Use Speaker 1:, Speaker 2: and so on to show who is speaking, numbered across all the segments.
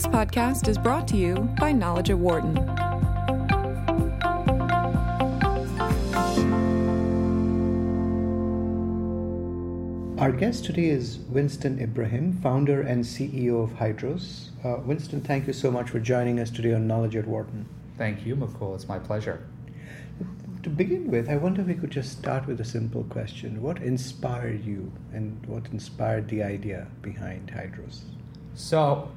Speaker 1: This podcast is brought to you by Knowledge at Wharton.
Speaker 2: Our guest today is Winston Ibrahim, founder and CEO of Hydros. Uh, Winston, thank you so much for joining us today on Knowledge at Wharton.
Speaker 3: Thank you, Mukul. It's my pleasure.
Speaker 2: To begin with, I wonder if we could just start with a simple question. What inspired you and what inspired the idea behind Hydros?
Speaker 3: So,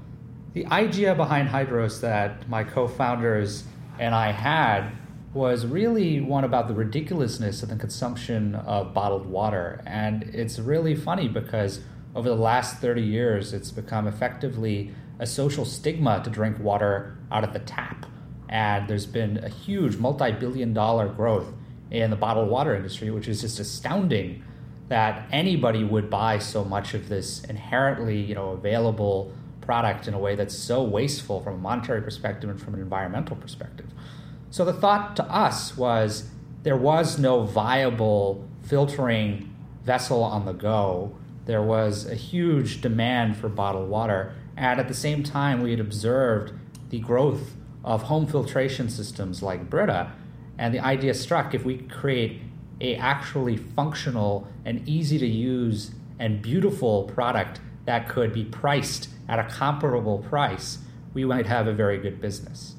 Speaker 3: the idea behind Hydros that my co founders and I had was really one about the ridiculousness of the consumption of bottled water. And it's really funny because over the last 30 years, it's become effectively a social stigma to drink water out of the tap. And there's been a huge multi billion dollar growth in the bottled water industry, which is just astounding that anybody would buy so much of this inherently you know, available product in a way that's so wasteful from a monetary perspective and from an environmental perspective. So the thought to us was there was no viable filtering vessel on the go. There was a huge demand for bottled water. And at the same time, we had observed the growth of home filtration systems like Brita. And the idea struck if we create a actually functional and easy to use and beautiful product that could be priced at a comparable price, we might have a very good business.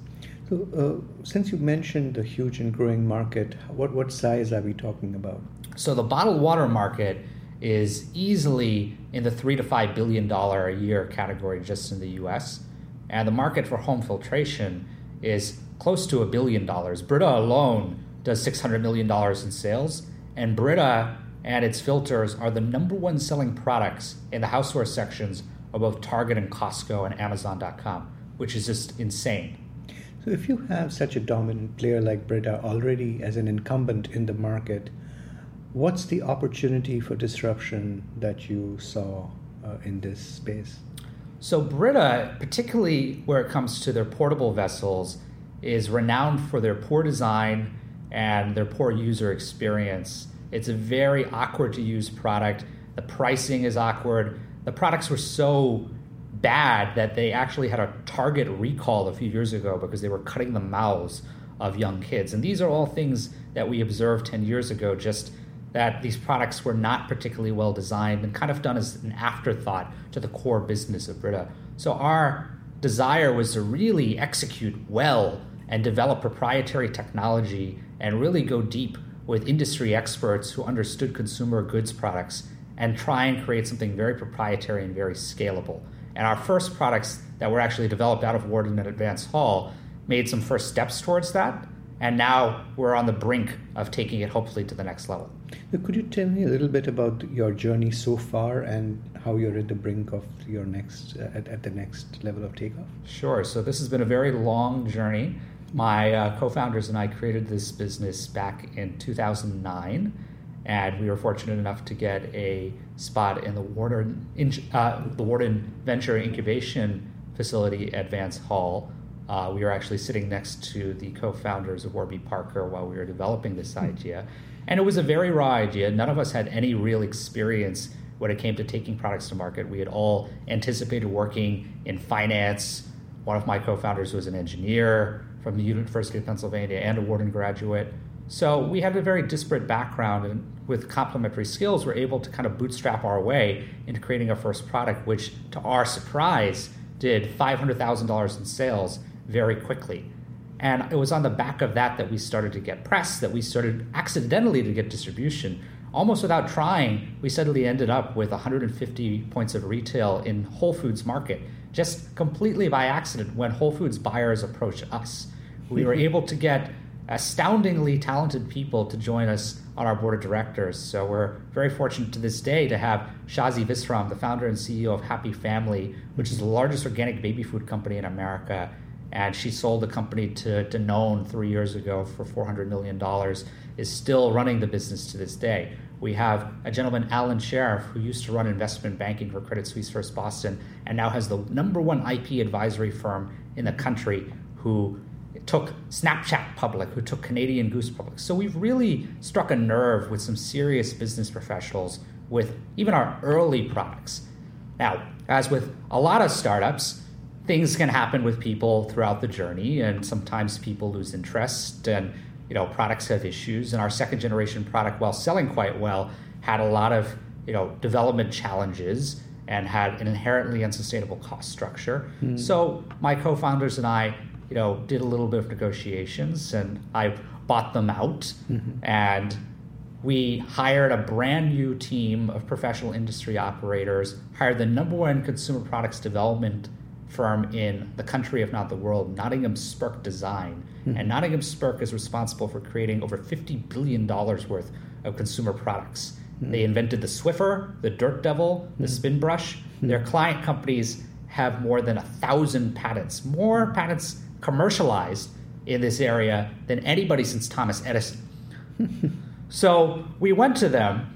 Speaker 2: So, uh, since you mentioned the huge and growing market, what, what size are we talking about?
Speaker 3: So, the bottled water market is easily in the three to five billion dollar a year category just in the US. And the market for home filtration is close to a billion dollars. Brita alone does $600 million in sales, and Brita and its filters are the number one selling products in the houseware sections of both Target and Costco and Amazon.com, which is just insane.
Speaker 2: So, if you have such a dominant player like Brita already as an incumbent in the market, what's the opportunity for disruption that you saw uh, in this space?
Speaker 3: So, Brita, particularly where it comes to their portable vessels, is renowned for their poor design and their poor user experience. It's a very awkward to use product. The pricing is awkward. The products were so bad that they actually had a Target recall a few years ago because they were cutting the mouths of young kids. And these are all things that we observed 10 years ago, just that these products were not particularly well designed and kind of done as an afterthought to the core business of Brita. So our desire was to really execute well and develop proprietary technology and really go deep with industry experts who understood consumer goods products and try and create something very proprietary and very scalable. And our first products that were actually developed out of Wharton and Advance Hall made some first steps towards that. And now we're on the brink of taking it hopefully to the next level.
Speaker 2: Could you tell me a little bit about your journey so far and how you're at the brink of your next uh, at, at, the next level of takeoff?
Speaker 3: Sure. So this has been a very long journey. My uh, co-founders and I created this business back in 2009 and we were fortunate enough to get a spot in the Wharton, uh, the Wharton Venture Incubation Facility at Vance Hall. Uh, we were actually sitting next to the co-founders of Warby Parker while we were developing this hmm. idea, and it was a very raw idea. None of us had any real experience when it came to taking products to market. We had all anticipated working in finance. One of my co-founders was an engineer from the University of Pennsylvania and a Wharton graduate. So we had a very disparate background, and with complementary skills, we're able to kind of bootstrap our way into creating a first product, which, to our surprise, did $500,000 in sales very quickly. And it was on the back of that that we started to get press, that we started accidentally to get distribution. Almost without trying, we suddenly ended up with 150 points of retail in Whole Foods Market, just completely by accident when Whole Foods buyers approached us. We were able to get astoundingly talented people to join us on our board of directors. So we're very fortunate to this day to have Shazi Visram, the founder and CEO of Happy Family, which is the largest organic baby food company in America. And she sold the company to Danone three years ago for $400 million, is still running the business to this day. We have a gentleman, Alan Sheriff, who used to run investment banking for Credit Suisse First Boston and now has the number one IP advisory firm in the country who took Snapchat public, who took Canadian Goose public. So we've really struck a nerve with some serious business professionals with even our early products. Now, as with a lot of startups, things can happen with people throughout the journey, and sometimes people lose interest, and you know products have issues. And our second generation product, while selling quite well, had a lot of you know development challenges and had an inherently unsustainable cost structure. Mm. So my co-founders and I, you know, did a little bit of negotiations, and I bought them out, mm-hmm. and we hired a brand new team of professional industry operators, hired the number one consumer products development firm in the country, if not the world, Nottingham Spirk Design. Mm-hmm. And Nottingham Spirk is responsible for creating over $50 billion worth of consumer products. Mm-hmm. They invented the Swiffer, the Dirt Devil, the mm-hmm. Spin Brush. Hmm. Their client companies have more than a thousand patents, more patents commercialized in this area than anybody since Thomas Edison. So we went to them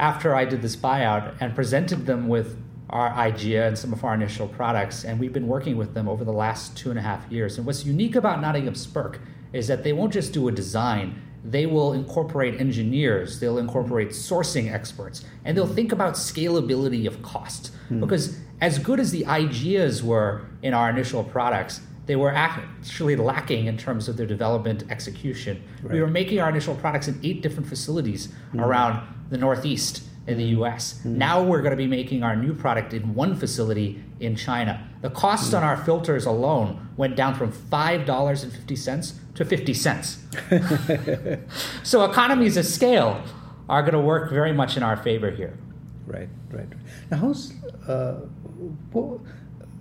Speaker 3: after I did this buyout and presented them with our idea and some of our initial products, and we've been working with them over the last two and a half years. And what's unique about Nottingham Spirk is that they won't just do a design, they will incorporate engineers, they'll incorporate sourcing experts, and they'll think about scalability of cost. Mm. Because as good as the ideas were in our initial products, they were actually lacking in terms of their development execution. Right. We were making our initial products in eight different facilities mm-hmm. around the Northeast in the US. Mm-hmm. Now we're going to be making our new product in one facility in China. The cost mm-hmm. on our filters alone went down from $5.50 to 50 cents. so economies of scale are going to work very much in our favor here.
Speaker 2: Right, right. Now, how's, uh,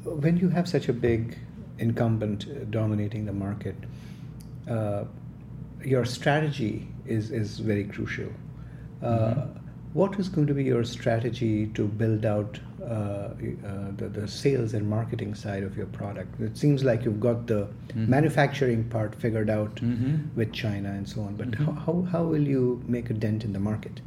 Speaker 2: when you have such a big incumbent dominating the market, uh, your strategy is, is very crucial. Uh, mm-hmm. What is going to be your strategy to build out uh, uh, the, the sales and marketing side of your product? It seems like you've got the mm-hmm. manufacturing part figured out mm-hmm. with China and so on, but mm-hmm. how, how will you make a dent in the market?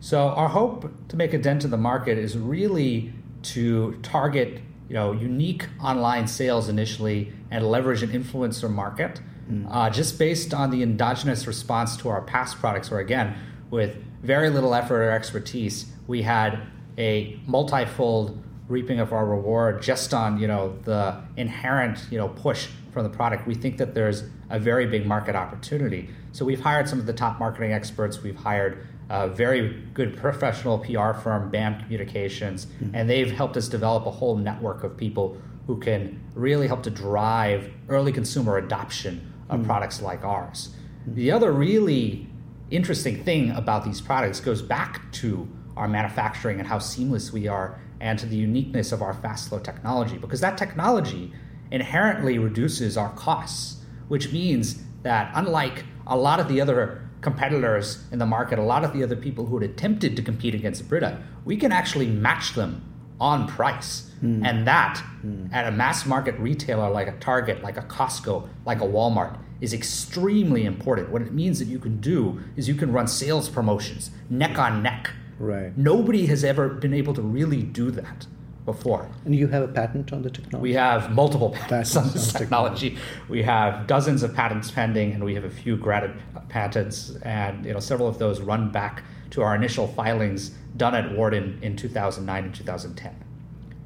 Speaker 3: So, our hope to make a dent in the market is really to target you know, unique online sales initially and leverage an influencer market mm. uh, just based on the endogenous response to our past products, where again, with very little effort or expertise, we had a multifold reaping of our reward just on you know the inherent you know push from the product. We think that there's a very big market opportunity. So we've hired some of the top marketing experts. We've hired a very good professional PR firm, BAM Communications, mm-hmm. and they've helped us develop a whole network of people who can really help to drive early consumer adoption of mm-hmm. products like ours. Mm-hmm. The other really interesting thing about these products goes back to our manufacturing and how seamless we are and to the uniqueness of our fast flow technology because that technology inherently reduces our costs, which means that unlike a lot of the other competitors in the market, a lot of the other people who had attempted to compete against Brita, we can actually match them on price. Mm. And that, mm. at a mass market retailer like a Target, like a Costco, like a Walmart, is extremely important. What it means that you can do is you can run sales promotions neck on neck.
Speaker 2: Right.
Speaker 3: Nobody has ever been able to really do that before.
Speaker 2: And you have a patent on the technology?
Speaker 3: We have multiple patents, patents on this technology. technology. We have dozens of patents pending, and we have a few granted patents, and you know several of those run back to our initial filings done at Wharton in 2009 and 2010.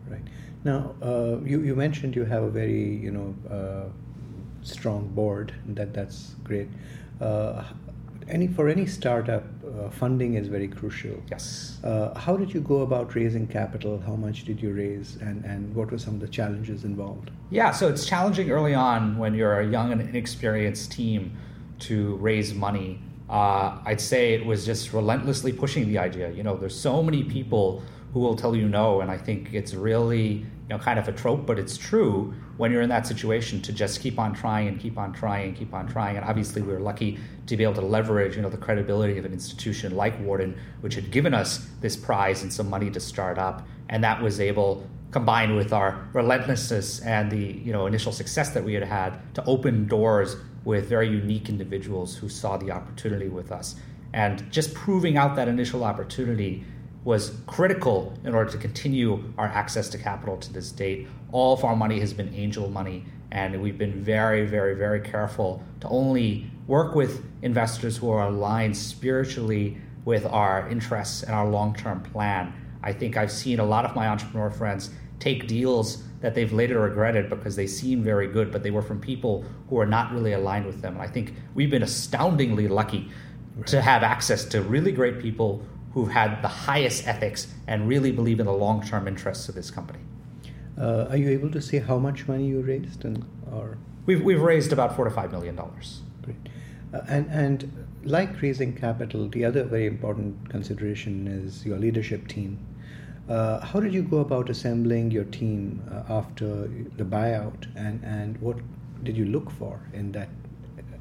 Speaker 2: Right. Now, uh, you, you mentioned you have a very you know uh, strong board. That that's great. Uh, any for any startup, uh, funding is very crucial.
Speaker 3: Yes.
Speaker 2: Uh, how did you go about raising capital? How much did you raise, and and what were some of the challenges involved?
Speaker 3: Yeah, so it's challenging early on when you're a young and inexperienced team to raise money. Uh, I'd say it was just relentlessly pushing the idea. You know, there's so many people who will tell you no, and I think it's really you know kind of a trope, but it's true when you're in that situation to just keep on trying and keep on trying and keep on trying. And obviously, we were lucky to be able to leverage, you know, the credibility of an institution like Wharton, which had given us this prize and some money to start up, and that was able, combined with our relentlessness and the you know initial success that we had had, to open doors with very unique individuals who saw the opportunity with us. And just proving out that initial opportunity was critical in order to continue our access to capital to this date. All of our money has been angel money, and we've been very, very, very careful to only work with investors who are aligned spiritually with our interests and our long term plan. I think I've seen a lot of my entrepreneur friends take deals that they've later regretted because they seem very good, but they were from people who are not really aligned with them. I think we've been astoundingly lucky right. to have access to really great people who've had the highest ethics and really believe in the long term interests of this company.
Speaker 2: Uh, are you able to say how much money you raised, and or
Speaker 3: we've we've raised about four to five million dollars.
Speaker 2: Great, uh, and and like raising capital, the other very important consideration is your leadership team. Uh, how did you go about assembling your team uh, after the buyout, and, and what did you look for in that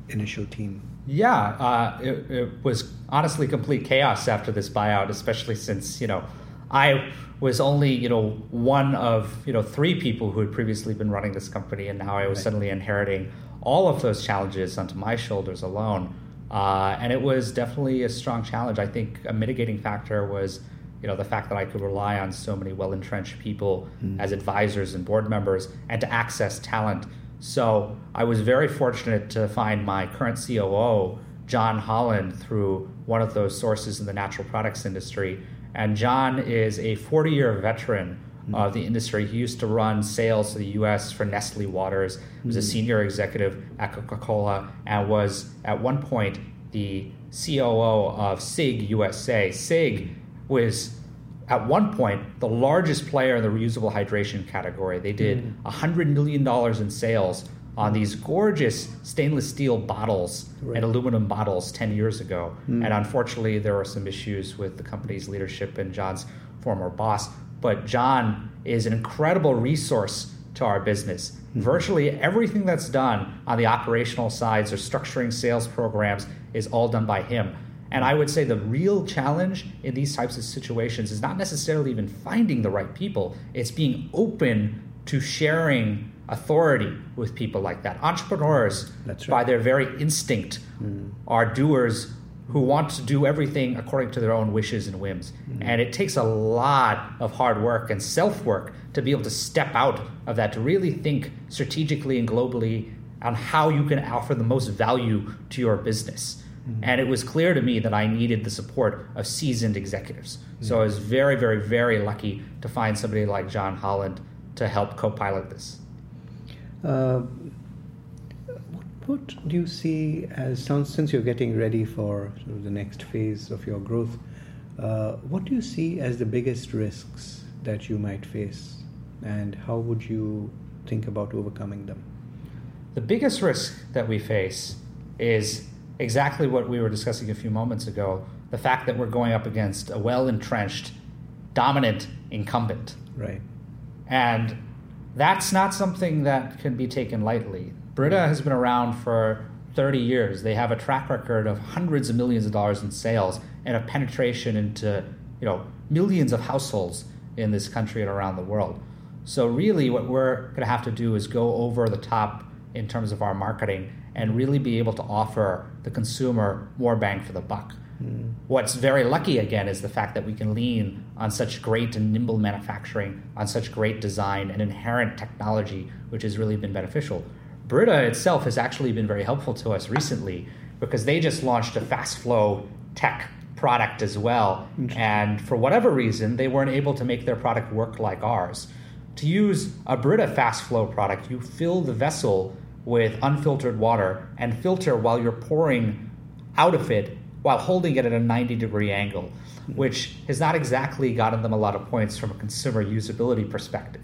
Speaker 2: initial team?
Speaker 3: Yeah, uh, it, it, was honestly complete chaos after this buyout, especially since you know I was only you know one of you know three people who had previously been running this company, and now I was right. suddenly inheriting all of those challenges onto my shoulders alone. Uh, and it was definitely a strong challenge. I think a mitigating factor was, you know, the fact that I could rely on so many well entrenched people mm. as advisors and board members, and to access talent. So I was very fortunate to find my current COO, John Holland, through one of those sources in the natural products industry. And John is a 40 year veteran mm. of the industry. He used to run sales to the US for Nestle Waters, he was a hmm. senior executive at Coca Cola, and was at one point the COO of SIGG USA. SIGG was at one point the largest player in the reusable hydration category. They did mm. $100 million in sales on these gorgeous stainless steel bottles right. and aluminum bottles 10 years ago. Mm. And unfortunately, there were some issues with the company's leadership and John's former boss. But John is an incredible resource to our business. Mm-hmm. Virtually everything that's done on the operational sides or structuring sales programs is all done by him. And I would say the real challenge in these types of situations is not necessarily even finding the right people, it's being open to sharing authority with people like that. Entrepreneurs, right. by their very instinct, mm. are doers who want to do everything according to their own wishes and whims. Mm-hmm. And it takes a lot of hard work and self work to be able to step out of that, to really think strategically and globally on how you can offer the most value to your business. Mm-hmm. And it was clear to me that I needed the support of seasoned executives. Mm-hmm. So I was very, very, very lucky to find somebody like John Holland to help co pilot this.
Speaker 2: Uh, what do you see as since you're getting ready for sort of the next phase of your growth? Uh, what do you see as the biggest risks that you might face, and how would you think about overcoming them?
Speaker 3: The biggest risk that we face is exactly what we were discussing a few moments ago the fact that we're going up against a well entrenched, dominant incumbent.
Speaker 2: Right.
Speaker 3: And that's not something that can be taken lightly. Brita has been around for 30 years. They have a track record of hundreds of millions of dollars in sales and a penetration into, you know, millions of households in this country and around the world. So really what we're going to have to do is go over the top in terms of our marketing and really be able to offer the consumer more bang for the buck. Mm. What's very lucky again is the fact that we can lean on such great and nimble manufacturing, on such great design and inherent technology, which has really been beneficial. Brita itself has actually been very helpful to us recently because they just launched a fast flow tech product as well. And for whatever reason, they weren't able to make their product work like ours. To use a Brita fast flow product, you fill the vessel with unfiltered water and filter while you're pouring out of it while holding it at a 90 degree angle, which has not exactly gotten them a lot of points from a consumer usability perspective.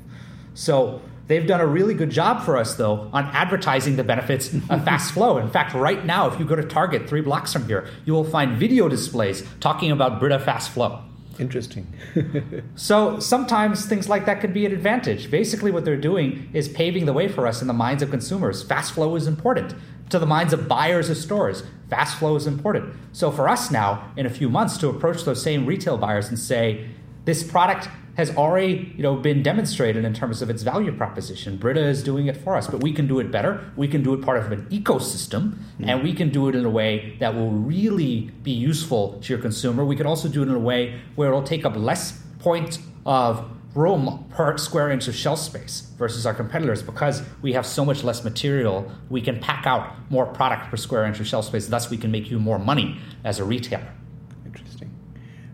Speaker 3: So They've done a really good job for us, though, on advertising the benefits of fast flow. In fact, right now, if you go to Target three blocks from here, you will find video displays talking about Brita Fast Flow.
Speaker 2: Interesting.
Speaker 3: so sometimes things like that could be an advantage. Basically, what they're doing is paving the way for us in the minds of consumers. Fast flow is important. To the minds of buyers of stores, fast flow is important. So for us now, in a few months, to approach those same retail buyers and say, this product has already you know been demonstrated in terms of its value proposition. Brita is doing it for us, but we can do it better. We can do it part of an ecosystem, mm-hmm. and we can do it in a way that will really be useful to your consumer. We can also do it in a way where it'll take up less point of room per square inch of shelf space versus our competitors because we have so much less material we can pack out more product per square inch of shelf space thus we can make you more money as a retailer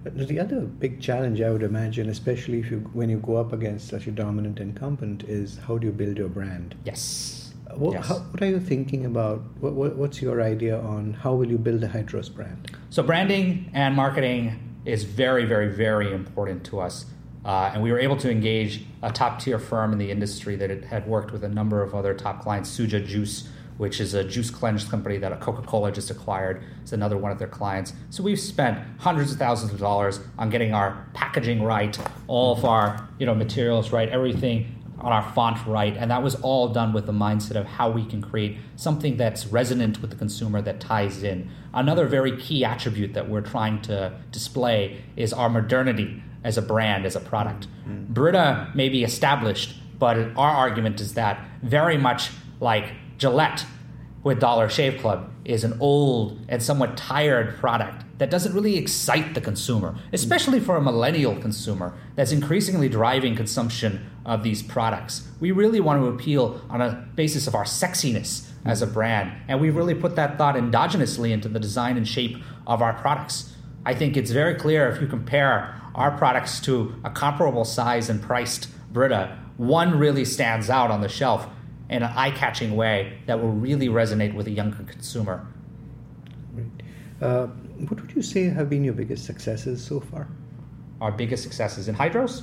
Speaker 2: the other big challenge I would imagine, especially if you when you go up against such a dominant incumbent, is how do you build your brand?
Speaker 3: Yes.
Speaker 2: What,
Speaker 3: yes.
Speaker 2: how, what are you thinking about? What, what, what's your idea on how will you build a Hydros brand?
Speaker 3: So branding and marketing is very, very, very important to us. Uh, and we were able to engage a top tier firm in the industry that had worked with a number of other top clients, Suja Juice, which is a juice cleanse company that Coca Cola just acquired. It's another one of their clients. So we've spent hundreds of thousands of dollars on getting our packaging right, all of our you know materials right, everything on our font right, and that was all done with the mindset of how we can create something that's resonant with the consumer that ties in. Another very key attribute that we're trying to display is our modernity as a brand, as a product. Mm-hmm. Brita may be established, but our argument is that very much like Gillette with Dollar Shave Club is an old and somewhat tired product that doesn't really excite the consumer, especially for a millennial consumer that's increasingly driving consumption of these products. We really want to appeal on a basis of our sexiness as a brand, and we really put that thought endogenously into the design and shape of our products. I think it's very clear if you compare our products to a comparable size and priced Brita, one really stands out on the shelf in an eye catching way that will really resonate with a younger consumer.
Speaker 2: Right. Uh, what would you say have been your biggest successes so far?
Speaker 3: Our biggest successes in Hydros?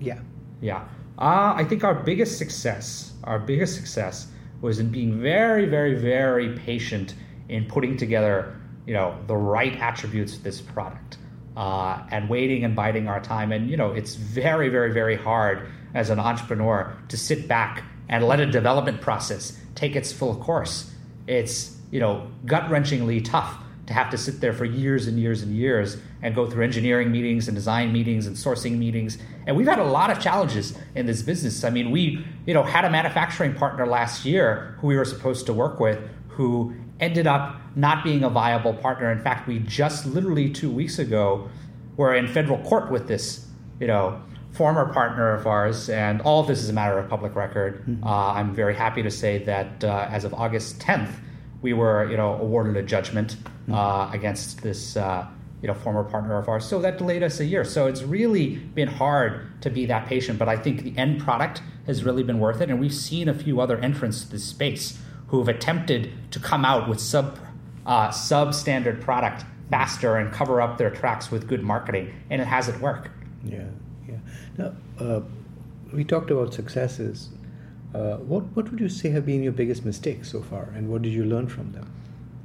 Speaker 2: Yeah.
Speaker 3: Yeah. Uh, I think our biggest success, our biggest success was in being very, very, very patient in putting together, you know, the right attributes of this product. Uh, and waiting and biding our time. And you know, it's very, very, very hard as an entrepreneur to sit back and let a development process take its full course. It's you know gut wrenchingly tough to have to sit there for years and years and years and go through engineering meetings and design meetings and sourcing meetings. And we've had a lot of challenges in this business. I mean, we you know had a manufacturing partner last year who we were supposed to work with who ended up not being a viable partner. In fact, we just literally two weeks ago were in federal court with this you know former partner of ours, and all of this is a matter of public record. Mm-hmm. Uh, I'm very happy to say that uh, as of August 10th, we were, you know, awarded a judgment mm-hmm. uh, against this, uh, you know, former partner of ours. So that delayed us a year. So it's really been hard to be that patient, but I think the end product has really been worth it, and we've seen a few other entrants to this space who have attempted to come out with sub uh, substandard product faster and cover up their tracks with good marketing, and it hasn't worked.
Speaker 2: Yeah. Now, uh, we talked about successes. Uh, what what would you say have been your biggest mistakes so far, and what did you learn from them?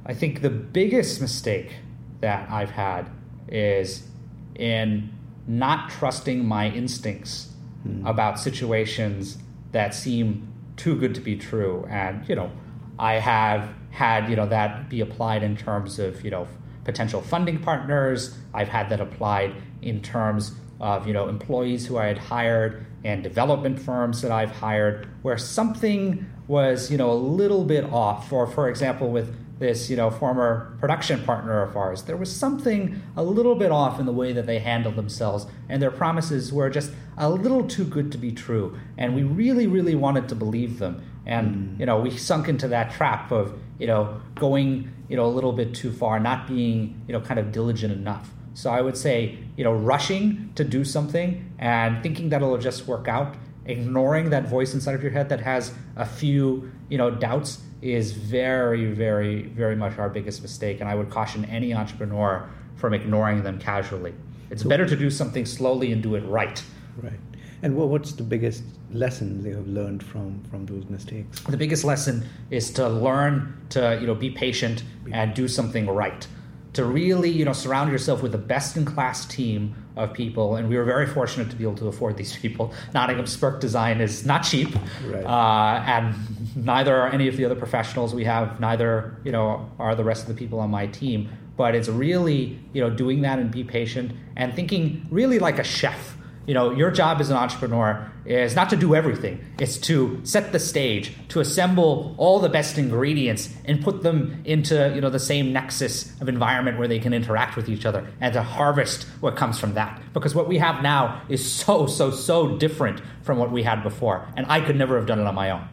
Speaker 3: I think the biggest mistake that I've had is in not trusting my instincts mm. about situations that seem too good to be true, and you know, I have had you know that be applied in terms of you know potential funding partners. I've had that applied in terms of you know employees who I had hired and development firms that I've hired where something was you know a little bit off. Or for example, with this you know former production partner of ours, there was something a little bit off in the way that they handled themselves, and their promises were just a little too good to be true. And we really, really wanted to believe them. And mm. you know we sunk into that trap of you know going you know a little bit too far, not being you know kind of diligent enough. So I would say, you know, rushing to do something and thinking that it'll just work out, ignoring that voice inside of your head that has a few, you know, doubts is very, very, very much our biggest mistake. And I would caution any entrepreneur from ignoring them casually. It's so, better to do something slowly and do it right.
Speaker 2: Right. And what's the biggest lesson you have learned from from those mistakes?
Speaker 3: The biggest lesson is to learn to you know be patient and do something right to really you know surround yourself with a best in class team of people and we were very fortunate to be able to afford these people. Nottingham Spirk design is not cheap right. uh, and neither are any of the other professionals we have neither you know are the rest of the people on my team. But it's really you know doing that and be patient and thinking really like a chef you know, your job as an entrepreneur is not to do everything. It's to set the stage, to assemble all the best ingredients and put them into, you know, the same nexus of environment where they can interact with each other and to harvest what comes from that. Because what we have now is so, so, so different from what we had before. And I could never have done it on my own.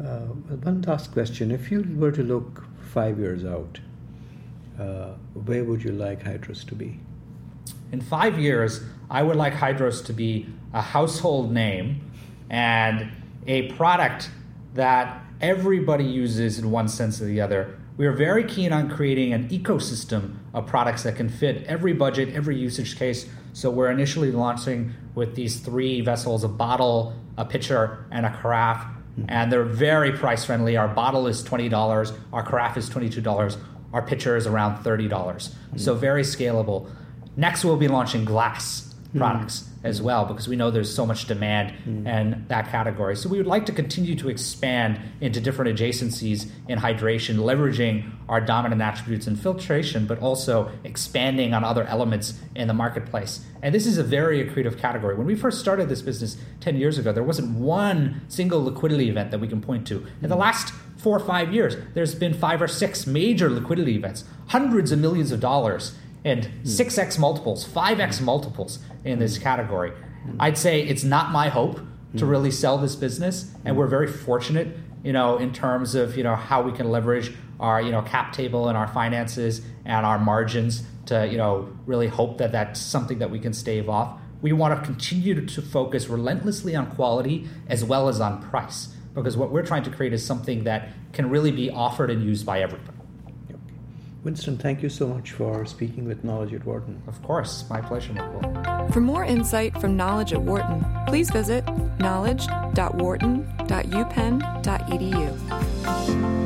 Speaker 2: Uh, one last question. If you were to look five years out, uh, where would you like Hydros to be?
Speaker 3: In five years, I would like Hydros to be a household name and a product that everybody uses in one sense or the other. We are very keen on creating an ecosystem of products that can fit every budget, every usage case. So we're initially launching with these three vessels a bottle, a pitcher, and a carafe. And they're very price friendly. Our bottle is $20, our carafe is $22, our pitcher is around $30. Mm-hmm. So very scalable. Next, we'll be launching glass products mm. as well because we know there's so much demand mm. in that category. So we would like to continue to expand into different adjacencies in hydration, leveraging our dominant attributes in filtration, but also expanding on other elements in the marketplace. And this is a very accretive category. When we first started this business 10 years ago, there wasn't one single liquidity event that we can point to. In the last four or five years, there's been five or six major liquidity events, hundreds of millions of dollars and 6x multiples, 5x multiples in this category. I'd say it's not my hope to really sell this business, and we're very fortunate, you know, in terms of you know how we can leverage our you know cap table and our finances and our margins to you know really hope that that's something that we can stave off. We want to continue to focus relentlessly on quality as well as on price because what we're trying to create is something that can really be offered and used by everybody.
Speaker 2: Winston, thank you so much for speaking with Knowledge at Wharton.
Speaker 3: Of course, my pleasure, Mukul.
Speaker 1: For more insight from Knowledge at Wharton, please visit knowledge.wharton.upenn.edu.